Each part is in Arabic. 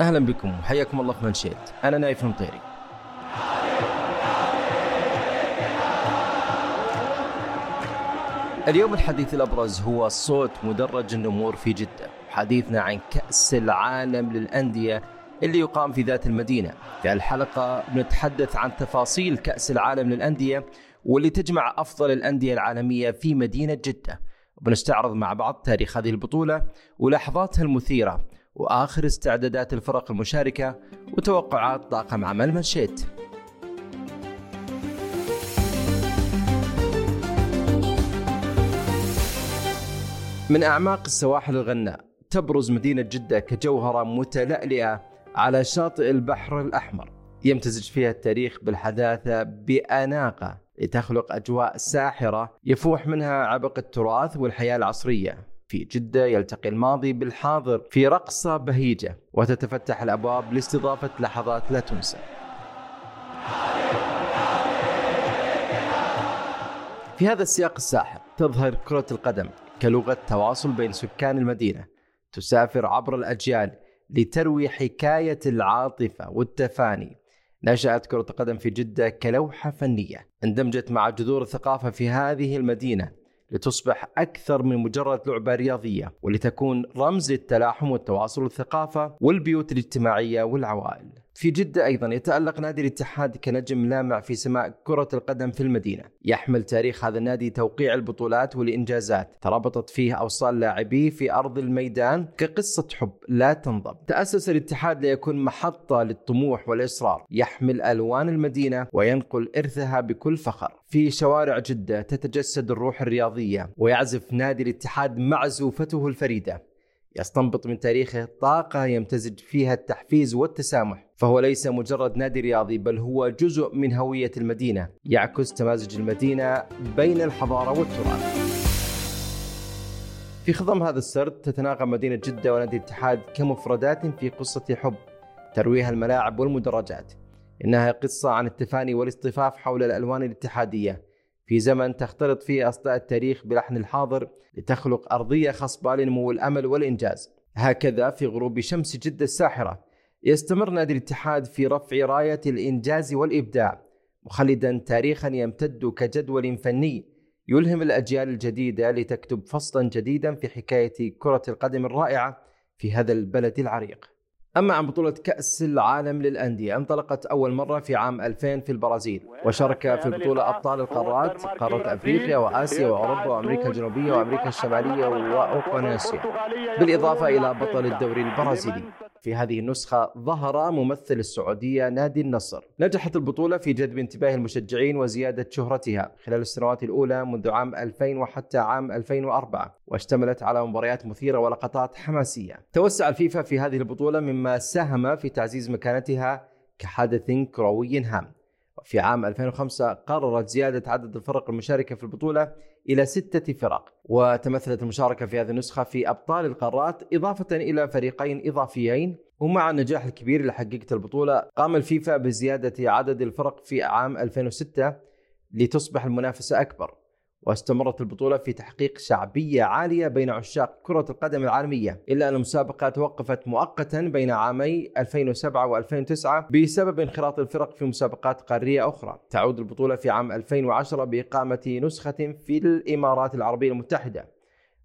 أهلا بكم وحياكم الله في منشيت أنا نايف المطيري اليوم الحديث الأبرز هو صوت مدرج النمور في جدة. حديثنا عن كأس العالم للأندية اللي يقام في ذات المدينة. في الحلقة بنتحدث عن تفاصيل كأس العالم للأندية واللي تجمع أفضل الأندية العالمية في مدينة جدة. وبنستعرض مع بعض تاريخ هذه البطولة ولحظاتها المثيرة. وآخر استعدادات الفرق المشاركة وتوقعات طاقم عمل منشيت. من أعماق السواحل الغناء تبرز مدينة جدة كجوهرة متلألئة على شاطئ البحر الأحمر يمتزج فيها التاريخ بالحداثة بأناقة لتخلق أجواء ساحرة يفوح منها عبق التراث والحياة العصرية في جدة يلتقي الماضي بالحاضر في رقصة بهيجة. وتتفتح الأبواب لاستضافة لحظات لا تنسى. في هذا السياق الساحر تظهر كرة القدم كلغة تواصل بين سكان المدينة. تسافر عبر الأجيال لتروي حكاية العاطفة والتفاني. نشأت كرة القدم في جدة كلوحة فنية. اندمجت مع جذور الثقافة في هذه المدينة. لتصبح أكثر من مجرد لعبة رياضية ولتكون رمز للتلاحم والتواصل والثقافة والبيوت الاجتماعية والعوائل. في جدة أيضا يتألق نادي الاتحاد كنجم لامع في سماء كرة القدم في المدينة. يحمل تاريخ هذا النادي توقيع البطولات والإنجازات. تربطت فيه أوصال لاعبيه في أرض الميدان كقصة حب لا تنضب. تأسس الاتحاد ليكون محطة للطموح والإصرار. يحمل ألوان المدينة وينقل إرثها بكل فخر. في شوارع جدة تتجسد الروح الرياضية ويعزف نادي الاتحاد معزوفته الفريدة. يستنبط من تاريخه طاقة يمتزج فيها التحفيز والتسامح. فهو ليس مجرد نادي رياضي بل هو جزء من هوية المدينة يعكس تمازج المدينة بين الحضارة والتراث. في خضم هذا السرد تتناغم مدينة جدة ونادي الاتحاد كمفردات في قصة حب ترويها الملاعب والمدرجات. إنها قصة عن التفاني والاصطفاف حول الألوان الاتحادية في زمن تختلط فيه أصداء التاريخ بلحن الحاضر لتخلق أرضية خصبة لنمو الأمل والإنجاز. هكذا في غروب شمس جدة الساحرة يستمر نادي الاتحاد في رفع راية الإنجاز والإبداع مخلدا تاريخا يمتد كجدول فني يلهم الأجيال الجديدة لتكتب فصلا جديدا في حكاية كرة القدم الرائعة في هذا البلد العريق. أما عن بطولة كأس العالم للأندية انطلقت أول مرة في عام 2000 في البرازيل وشارك في البطولة أبطال القارات قارة أفريقيا وآسيا وأوروبا وأمريكا الجنوبية وأمريكا الشمالية وأوقيانوسيا بالإضافة إلى بطل الدوري البرازيلي. في هذه النسخة ظهر ممثل السعودية نادي النصر. نجحت البطولة في جذب انتباه المشجعين وزيادة شهرتها خلال السنوات الأولى منذ عام 2000 وحتى عام 2004 واشتملت على مباريات مثيرة ولقطات حماسية. توسع الفيفا في هذه البطولة مما ساهم في تعزيز مكانتها كحدث كروي هام. في عام 2005 قررت زيادة عدد الفرق المشاركة في البطولة إلى ستة فرق وتمثلت المشاركة في هذه النسخة في أبطال القارات إضافة إلى فريقين إضافيين ومع النجاح الكبير اللي حققته البطولة قام الفيفا بزيادة عدد الفرق في عام 2006 لتصبح المنافسة أكبر. واستمرت البطولة في تحقيق شعبية عالية بين عشاق كرة القدم العالمية إلا أن المسابقة توقفت مؤقتا بين عامي 2007 و2009 بسبب انخراط الفرق في مسابقات قارية أخرى. تعود البطولة في عام 2010 بإقامة نسخة في الإمارات العربية المتحدة.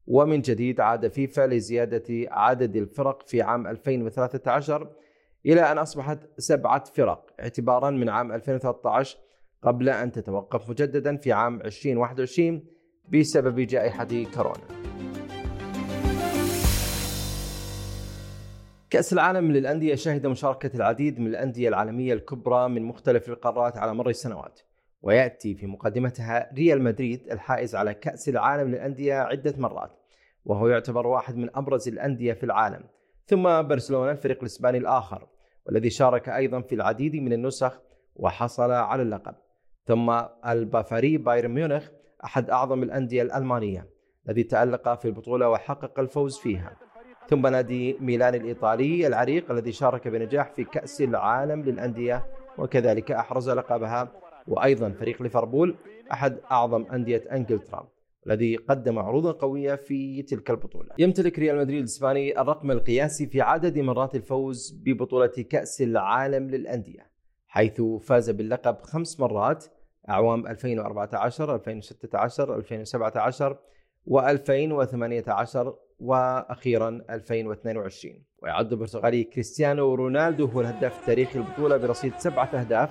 ومن جديد عاد فيفا لزيادة عدد الفرق في عام 2013 إلى أن أصبحت سبعة فرق اعتبارا من عام 2013 قبل أن تتوقف مجددا في عام 2021 بسبب جائحة كورونا. كأس العالم للأندية شهد مشاركة العديد من الأندية العالمية الكبرى من مختلف القارات على مر السنوات ويأتي في مقدمتها ريال مدريد الحائز على كأس العالم للأندية عدة مرات وهو يعتبر واحد من أبرز الأندية في العالم ثم برشلونة الفريق الإسباني الآخر والذي شارك أيضا في العديد من النسخ وحصل على اللقب ثم البافاري بايرن ميونخ أحد أعظم الأندية الألمانية الذي تألق في البطولة وحقق الفوز فيها. ثم نادي ميلان الإيطالي العريق الذي شارك بنجاح في كأس العالم للأندية وكذلك أحرز لقبها. وأيضا فريق ليفربول أحد أعظم أندية أنجلترا الذي قدم عروضا قوية في تلك البطولة. يمتلك ريال مدريد الإسباني الرقم القياسي في عدد مرات الفوز ببطولة كأس العالم للأندية. حيث فاز باللقب خمس مرات أعوام 2014 2016 2017 و2018 وأخيرا 2022 ويعد البرتغالي كريستيانو رونالدو هو الهداف التاريخي للبطولة برصيد سبعة أهداف.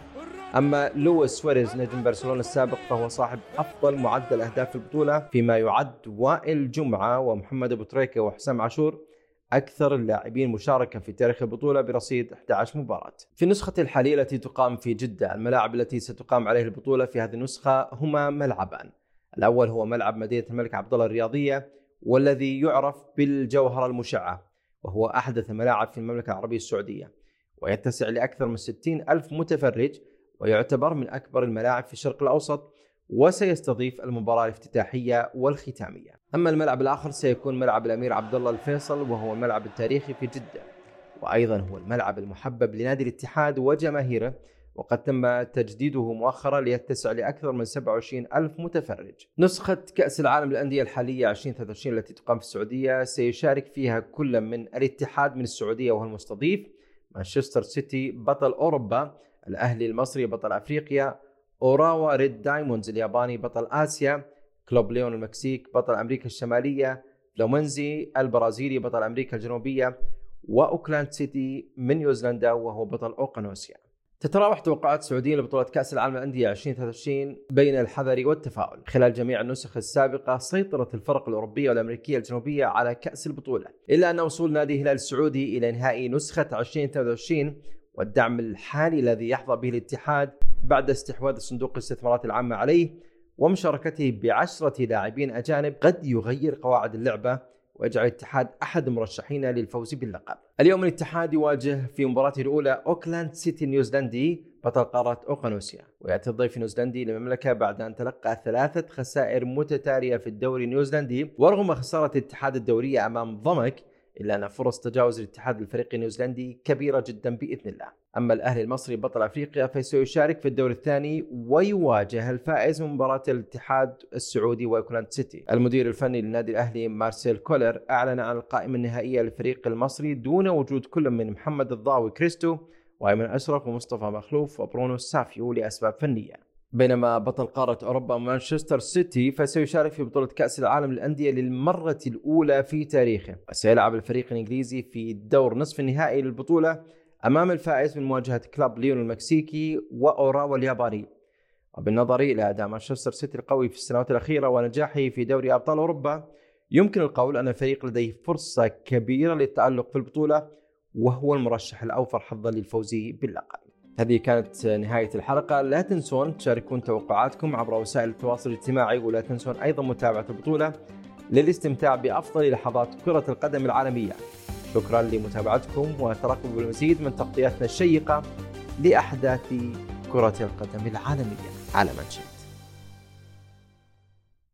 أما لويس سواريز نجم برشلونة السابق فهو صاحب أفضل معدل أهداف في البطولة فيما يعد وائل جمعة ومحمد أبو تريكة وحسام عاشور. أكثر اللاعبين مشاركة في تاريخ البطولة برصيد 11 مباراة. في النسخه الحاليه التي تقام في جدة، الملاعب التي ستقام عليه البطولة في هذه النسخة هما ملعبان. الأول هو ملعب مدينة الملك عبد الله الرياضية والذي يعرف بالجوهره المشعة وهو أحدث ملاعب في المملكة العربية السعودية ويتسع لأكثر من 60 ألف متفرج ويعتبر من أكبر الملاعب في الشرق الأوسط وسيستضيف المباراة الافتتاحية والختامية. أما الملعب الآخر سيكون ملعب الأمير عبد الله الفيصل وهو الملعب التاريخي في جدة. وأيضا هو الملعب المحبب لنادي الاتحاد وجماهيره وقد تم تجديده مؤخرا ليتسع لأكثر من 27 ألف متفرج نسخة كأس العالم للأندية الحالية 2023 التي تقام في السعودية سيشارك فيها كل من الاتحاد من السعودية وهو المستضيف مانشستر سيتي بطل أوروبا الأهلي المصري بطل أفريقيا أوراوا ريد دايموندز الياباني بطل آسيا كلوب ليون المكسيك بطل أمريكا الشمالية فلومينينسي البرازيلي بطل أمريكا الجنوبية وأوكلاند سيتي من نيوزيلندا وهو بطل أوقيانوسيا. تتراوح توقعات السعوديين لبطولة كأس العالم للأندية 2023 بين الحذر والتفاؤل. خلال جميع النسخ السابقة سيطرت الفرق الأوروبية والأمريكية الجنوبية على كأس البطولة إلا أن وصول نادي الهلال السعودي إلى نهائي نسخة 2023 والدعم الحالي الذي يحظى به الاتحاد بعد استحواذ صندوق الاستثمارات العامة عليه ومشاركته بعشرة لاعبين أجانب قد يغير قواعد اللعبة ويجعل الاتحاد أحد مرشحين للفوز باللقب. اليوم الاتحاد يواجه في مباراته الأولى أوكلاند سيتي نيوزيلندي بطل قارة أوقيانوسيا. ويأتي الضيف النيوزيلندي للمملكة بعد أن تلقى ثلاثة خسائر متتالية في الدوري النيوزيلندي ورغم خسارة الاتحاد الدورية أمام ضمك إلا أن فرص تجاوز الاتحاد الفريق النيوزيلندي كبيرة جدا بإذن الله أما الأهلي المصري بطل أفريقيا فسيشارك في الدور الثاني ويواجه الفائز من مباراة الاتحاد السعودي وأوكلاند سيتي المدير الفني للنادي الأهلي مارسيل كولر أعلن عن القائمة النهائية للفريق المصري دون وجود كل من محمد الضاوي كريستو وأيمن أشرف ومصطفى مخلوف وبرونو سافيو لأسباب فنية. بينما بطل قارة أوروبا مانشستر سيتي فسيشارك في بطولة كأس العالم للأندية للمرة الأولى في تاريخه. وسيلعب الفريق الإنجليزي في دور نصف النهائي للبطولة أمام الفائز من مواجهة كلاب ليون المكسيكي وأوراوا الياباني وبالنظر إلى أداء مانشستر سيتي القوي في السنوات الأخيرة ونجاحه في دوري أبطال أوروبا يمكن القول أن الفريق لديه فرصة كبيرة للتألق في البطولة وهو المرشح الأوفر حظا للفوز باللقب. هذه كانت نهاية الحلقة. لا تنسون تشاركون توقعاتكم عبر وسائل التواصل الاجتماعي ولا تنسون أيضا متابعة البطولة للاستمتاع بأفضل لحظات كرة القدم العالمية. شكرا لمتابعتكم وترقبوا المزيد من تغطياتنا الشيقة لأحداث كرة القدم العالمية. على منشد